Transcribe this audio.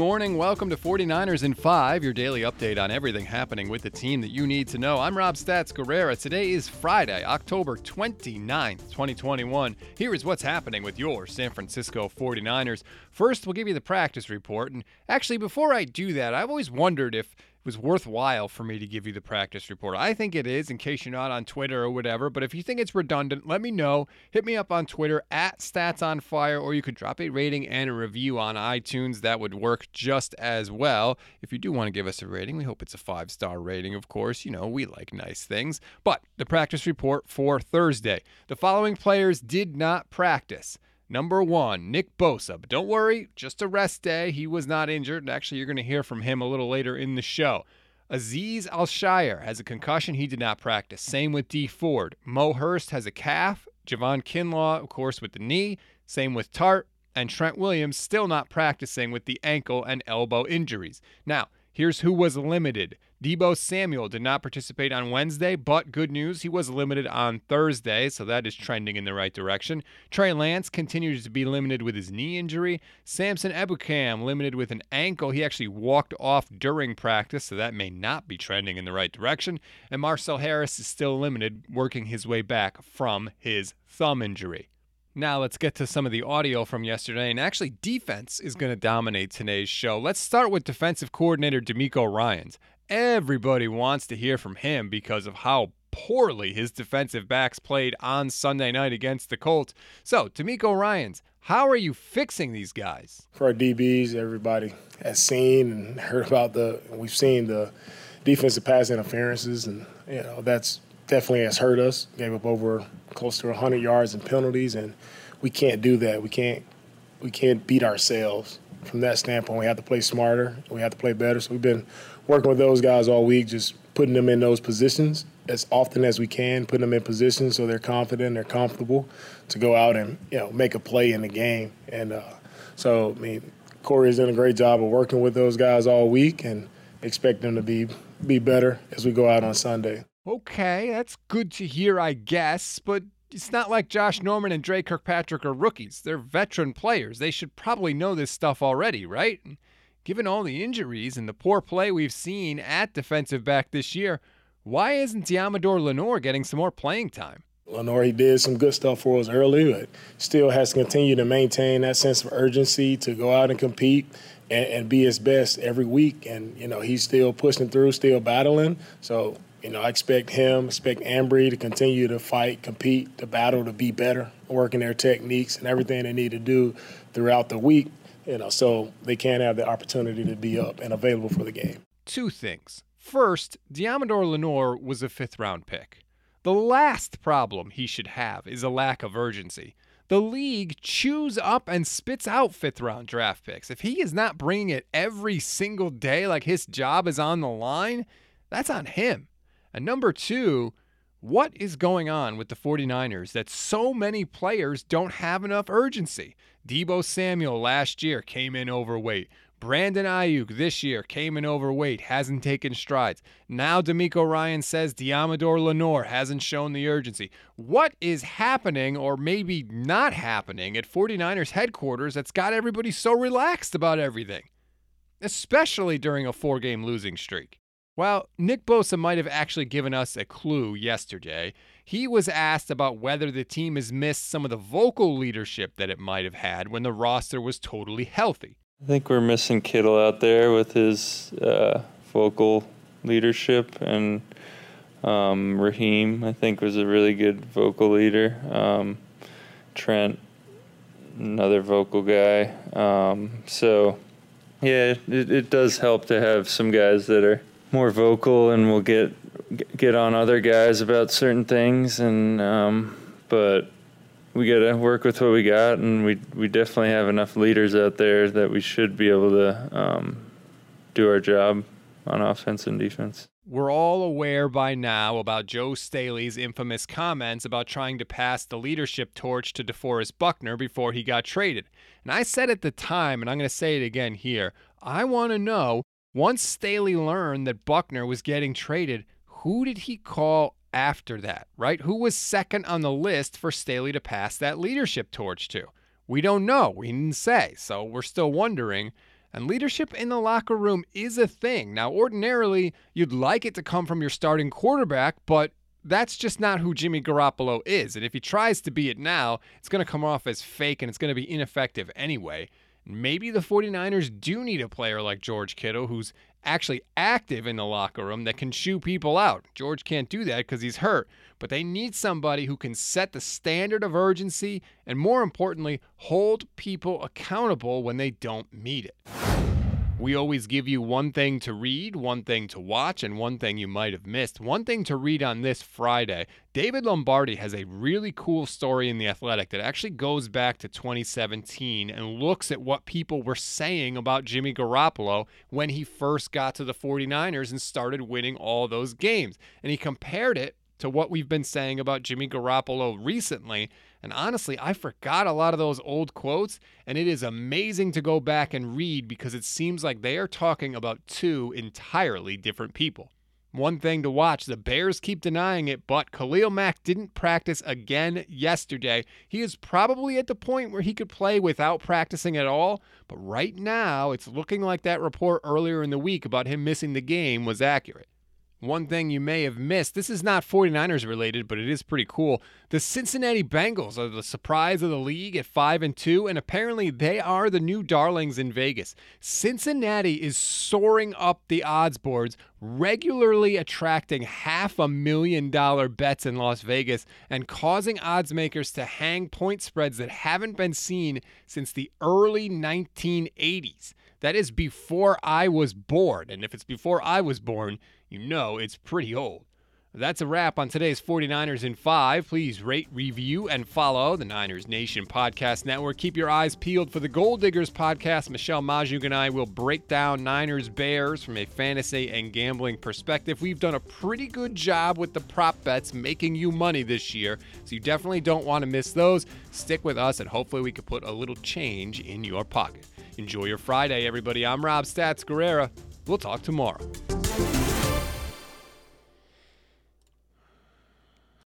morning. Welcome to 49ers in 5, your daily update on everything happening with the team that you need to know. I'm Rob Stats Guerrera. Today is Friday, October 29th, 2021. Here is what's happening with your San Francisco 49ers. First, we'll give you the practice report. And actually, before I do that, I've always wondered if was worthwhile for me to give you the practice report. I think it is, in case you're not on Twitter or whatever. But if you think it's redundant, let me know. Hit me up on Twitter at Stats on Fire, or you could drop a rating and a review on iTunes. That would work just as well. If you do want to give us a rating, we hope it's a five star rating, of course. You know, we like nice things. But the practice report for Thursday the following players did not practice. Number one, Nick Bosa. But don't worry, just a rest day. He was not injured. Actually, you're going to hear from him a little later in the show. Aziz Al-Shaair has a concussion. He did not practice. Same with Dee Ford. Mo Hurst has a calf. Javon Kinlaw, of course, with the knee. Same with Tartt. And Trent Williams still not practicing with the ankle and elbow injuries. Now, here's who was limited. Deebo Samuel did not participate on Wednesday, but good news, he was limited on Thursday, so that is trending in the right direction. Trey Lance continues to be limited with his knee injury. Samson Ebukam limited with an ankle. He actually walked off during practice, so that may not be trending in the right direction. And Marcel Harris is still limited, working his way back from his thumb injury. Now let's get to some of the audio from yesterday. And actually, defense is going to dominate today's show. Let's start with defensive coordinator DeMeco Ryans. Everybody wants to hear from him because of how poorly his defensive backs played on Sunday night against the Colts. So, DeMeco Ryans, how are you fixing these guys? For our DBs, everybody has seen and heard about the. We've seen the defensive pass interferences, and you know that's definitely has hurt us. Gave up over close to 100 yards and penalties, and we can't do that. We can't. We can't beat ourselves from that standpoint. We have to play smarter. We have to play better. So we've been working with those guys all week, just putting them in those positions as often as we can, putting them in positions so they're confident, they're comfortable to go out and you know make a play in the game. And uh, so, I mean, Cory's done a great job of working with those guys all week, and expect them to be be better as we go out on Sunday. Okay, that's good to hear, I guess, but it's not like Josh Norman and Dre Kirkpatrick are rookies. They're veteran players. They should probably know this stuff already, right? Given all the injuries and the poor play we've seen at defensive back this year, why isn't Deommodore Lenoir getting some more playing time? Lenoir, he did some good stuff for us early, but still has to continue to maintain that sense of urgency to go out and compete and, and be his best every week. And, you know, he's still pushing through, still battling. So, you know, I expect him, expect Ambry to continue to fight, compete, to battle, to be better, working their techniques and everything they need to do throughout the week you know, so they can't have the opportunity to be up and available for the game. Two things. First, Deommodore Lenoir was a fifth round pick. The last problem he should have is a lack of urgency. The league chews up and spits out fifth round draft picks. If he is not bringing it every single day like his job is on the line, that's on him. And number two, what is going on with the 49ers that so many players don't have enough urgency? Deebo Samuel last year came in overweight. Brandon Aiyuk this year came in overweight, hasn't taken strides. Now DeMeco Ryan says Deommodore Lenoir hasn't shown the urgency. What is happening, or maybe not happening, at 49ers headquarters that's got everybody so relaxed about everything? Especially during a four game losing streak. Well, Nick Bosa might have actually given us a clue yesterday. He was asked about whether the team has missed some of the vocal leadership that it might have had when the roster was totally healthy. I think we're missing Kittle out there with his uh, vocal leadership, and um, Raheem, I think, was a really good vocal leader. Um, Trent, another vocal guy. Um, so, yeah, it, it does help to have some guys that are more vocal and we'll get get on other guys about certain things and um, but we got to work with what we got and we we definitely have enough leaders out there that we should be able to um, do our job on offense and defense. We're all aware by now about Joe Staley's infamous comments about trying to pass the leadership torch to DeForest Buckner before he got traded. And I said at the time, and I'm going to say it again here, I want to know once Staley learned that Buckner was getting traded, who did he call after that, right? Who was second on the list for Staley to pass that leadership torch to? We don't know. We didn't say. So we're still wondering. And leadership in the locker room is a thing. Now, ordinarily, you'd like it to come from your starting quarterback, but that's just not who Jimmy Garoppolo is. And if he tries to be it now, it's going to come off as fake and it's going to be ineffective anyway. Maybe the 49ers do need a player like George Kittle who's actually active in the locker room that can chew people out. George can't do that because he's hurt, but they need somebody who can set the standard of urgency and, more importantly, hold people accountable when they don't meet it. We always give you one thing to read, one thing to watch, and one thing you might have missed. One thing to read on this Friday David Lombardi has a really cool story in The Athletic that actually goes back to 2017 and looks at what people were saying about Jimmy Garoppolo when he first got to the 49ers and started winning all those games. And he compared it to what we've been saying about Jimmy Garoppolo recently. And honestly, I forgot a lot of those old quotes, and it is amazing to go back and read because it seems like they are talking about two entirely different people. One thing to watch the Bears keep denying it, but Khalil Mack didn't practice again yesterday. He is probably at the point where he could play without practicing at all, but right now it's looking like that report earlier in the week about him missing the game was accurate. One thing you may have missed this is not 49ers related, but it is pretty cool. The Cincinnati Bengals are the surprise of the league at 5 and 2, and apparently they are the new darlings in Vegas. Cincinnati is soaring up the odds boards, regularly attracting half a million dollar bets in Las Vegas and causing odds makers to hang point spreads that haven't been seen since the early 1980s. That is before I was born. And if it's before I was born, you know it's pretty old. That's a wrap on today's 49ers in 5. Please rate, review, and follow the Niners Nation Podcast Network. Keep your eyes peeled for the Gold Diggers podcast. Michelle Magdziuk and I will break down Niners Bears from a fantasy and gambling perspective. We've done a pretty good job with the prop bets making you money this year, so you definitely don't want to miss those. Stick with us, and hopefully, we can put a little change in your pocket. Enjoy your Friday, everybody. I'm Rob Stats Guerrera. We'll talk tomorrow.